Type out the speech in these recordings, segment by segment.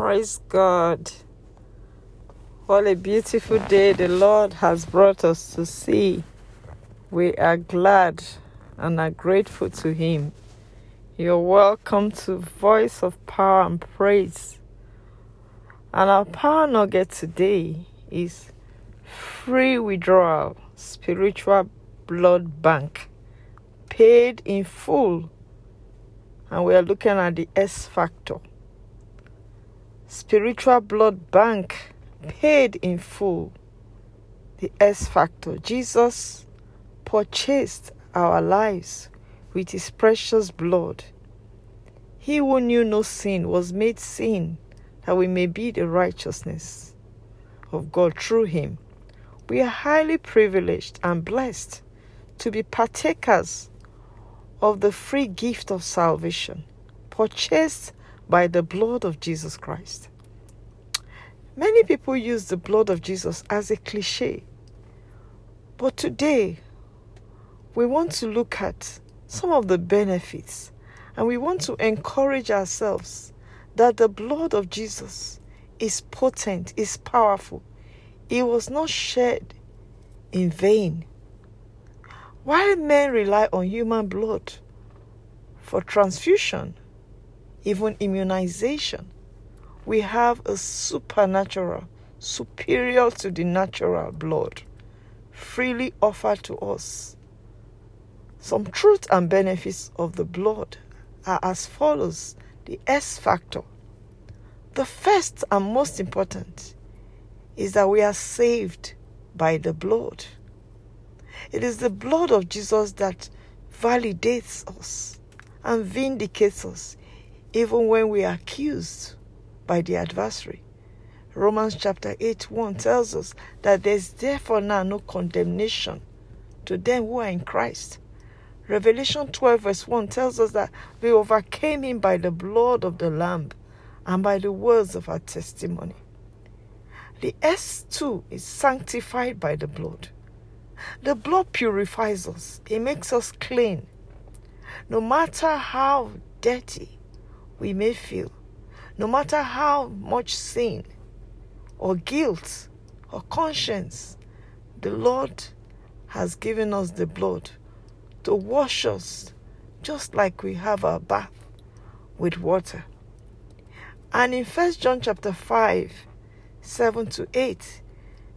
Praise God. What a beautiful day the Lord has brought us to see. We are glad and are grateful to Him. You're welcome to Voice of Power and Praise. And our power nugget today is free withdrawal, spiritual blood bank, paid in full. And we are looking at the S factor. Spiritual blood bank, paid in full. The S factor. Jesus purchased our lives with his precious blood. He who knew no sin was made sin that we may be the righteousness of God through him. We are highly privileged and blessed to be partakers of the free gift of salvation purchased by the blood of Jesus Christ. Many people use the blood of Jesus as a cliche, but today we want to look at some of the benefits and we want to encourage ourselves that the blood of Jesus is potent, is powerful. It was not shed in vain. While men rely on human blood for transfusion, even immunization, we have a supernatural, superior to the natural blood, freely offered to us. Some truth and benefits of the blood are as follows the S factor. The first and most important is that we are saved by the blood. It is the blood of Jesus that validates us and vindicates us even when we are accused by the adversary. Romans chapter 8 1 tells us that there's therefore now no condemnation to them who are in Christ. Revelation 12 verse 1 tells us that we overcame him by the blood of the Lamb and by the words of our testimony. The S2 is sanctified by the blood. The blood purifies us, it makes us clean. No matter how dirty we may feel, no matter how much sin or guilt or conscience, the Lord has given us the blood to wash us just like we have our bath with water. And in First John chapter 5, 7 to 8,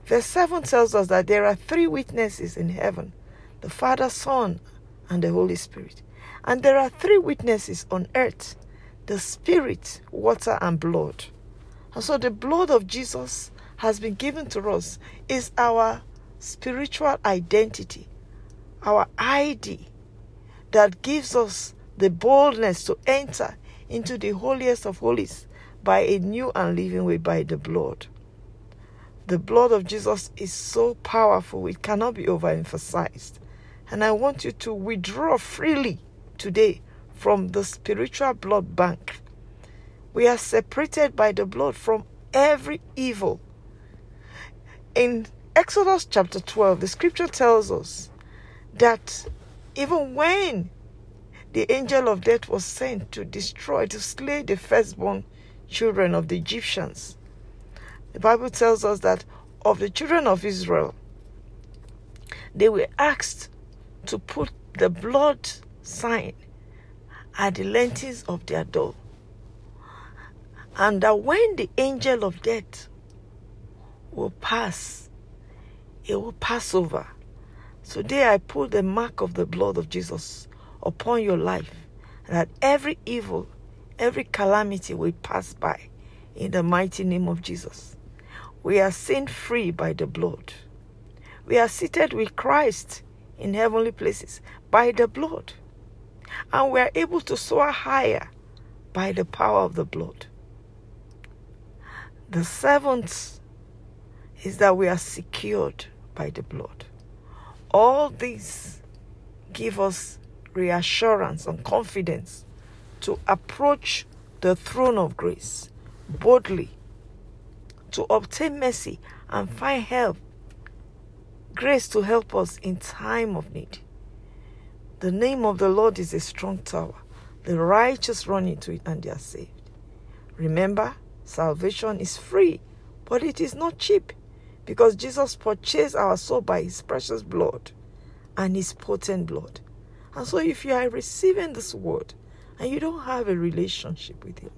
verse 7 tells us that there are three witnesses in heaven the Father, Son, and the Holy Spirit. And there are three witnesses on earth the spirit, water, and blood. And so the blood of Jesus has been given to us, is our spiritual identity, our ID that gives us the boldness to enter into the holiest of holies by a new and living way by the blood. The blood of Jesus is so powerful, it cannot be overemphasized. And I want you to withdraw freely today from the spiritual blood bank. We are separated by the blood from every evil. In Exodus chapter 12, the scripture tells us that even when the angel of death was sent to destroy, to slay the firstborn children of the Egyptians, the Bible tells us that of the children of Israel, they were asked to put the blood sign at the lentils of their door. And that when the angel of death will pass, it will pass over. Today I put the mark of the blood of Jesus upon your life, that every evil, every calamity will pass by in the mighty name of Jesus. We are sin free by the blood. We are seated with Christ in heavenly places by the blood and we are able to soar higher by the power of the blood. The seventh is that we are secured by the blood. All these give us reassurance and confidence to approach the throne of grace boldly, to obtain mercy and find help, grace to help us in time of need. The name of the Lord is a strong tower. The righteous run into it and they are saved. Remember, Salvation is free, but it is not cheap because Jesus purchased our soul by his precious blood and his potent blood. And so, if you are receiving this word and you don't have a relationship with him,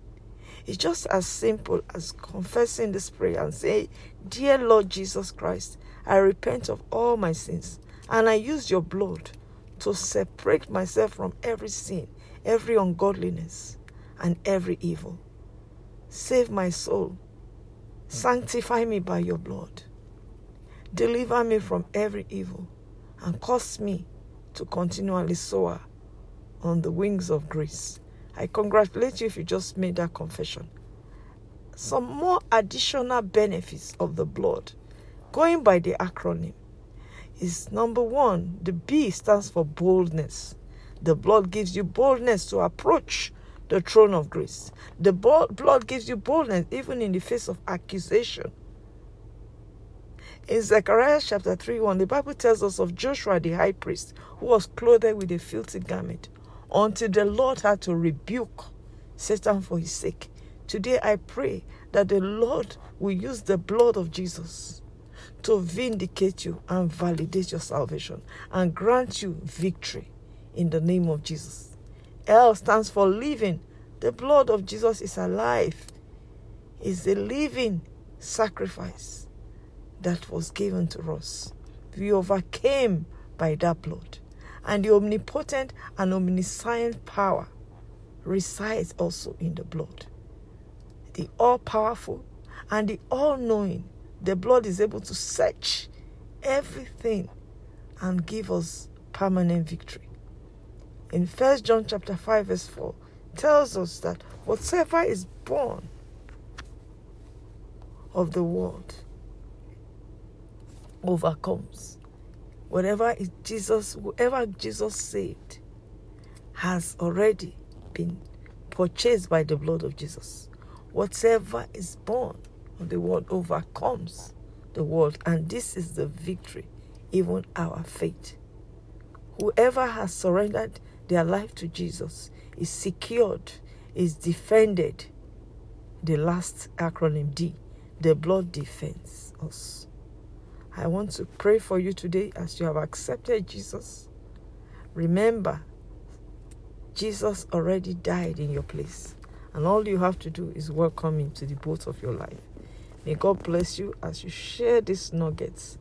it's just as simple as confessing this prayer and say, Dear Lord Jesus Christ, I repent of all my sins and I use your blood to separate myself from every sin, every ungodliness, and every evil. Save my soul. Sanctify me by your blood. Deliver me from every evil and cause me to continually soar on the wings of grace. I congratulate you if you just made that confession. Some more additional benefits of the blood, going by the acronym, is number one, the B stands for boldness. The blood gives you boldness to approach the throne of grace. The blood gives you boldness even in the face of accusation. In Zechariah chapter 3 1, the Bible tells us of Joshua the high priest who was clothed with a filthy garment until the Lord had to rebuke Satan for his sake. Today I pray that the Lord will use the blood of Jesus to vindicate you and validate your salvation and grant you victory in the name of Jesus. L stands for living. The blood of Jesus is alive, is a living sacrifice that was given to us. We overcame by that blood. And the omnipotent and omniscient power resides also in the blood. The all powerful and the all knowing the blood is able to search everything and give us permanent victory. In First John chapter 5 verse 4 tells us that whatever is born of the world overcomes. Whatever Jesus, whoever Jesus saved has already been purchased by the blood of Jesus. Whatever is born the world overcomes the world, and this is the victory, even our faith. Whoever has surrendered their life to Jesus is secured, is defended. The last acronym D, the blood defends us. I want to pray for you today as you have accepted Jesus. Remember, Jesus already died in your place, and all you have to do is welcome him to the boat of your life. May God bless you as you share these nuggets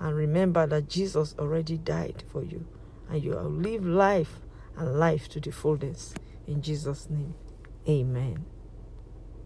and remember that Jesus already died for you and you will live life and life to the fullness. In Jesus' name, amen.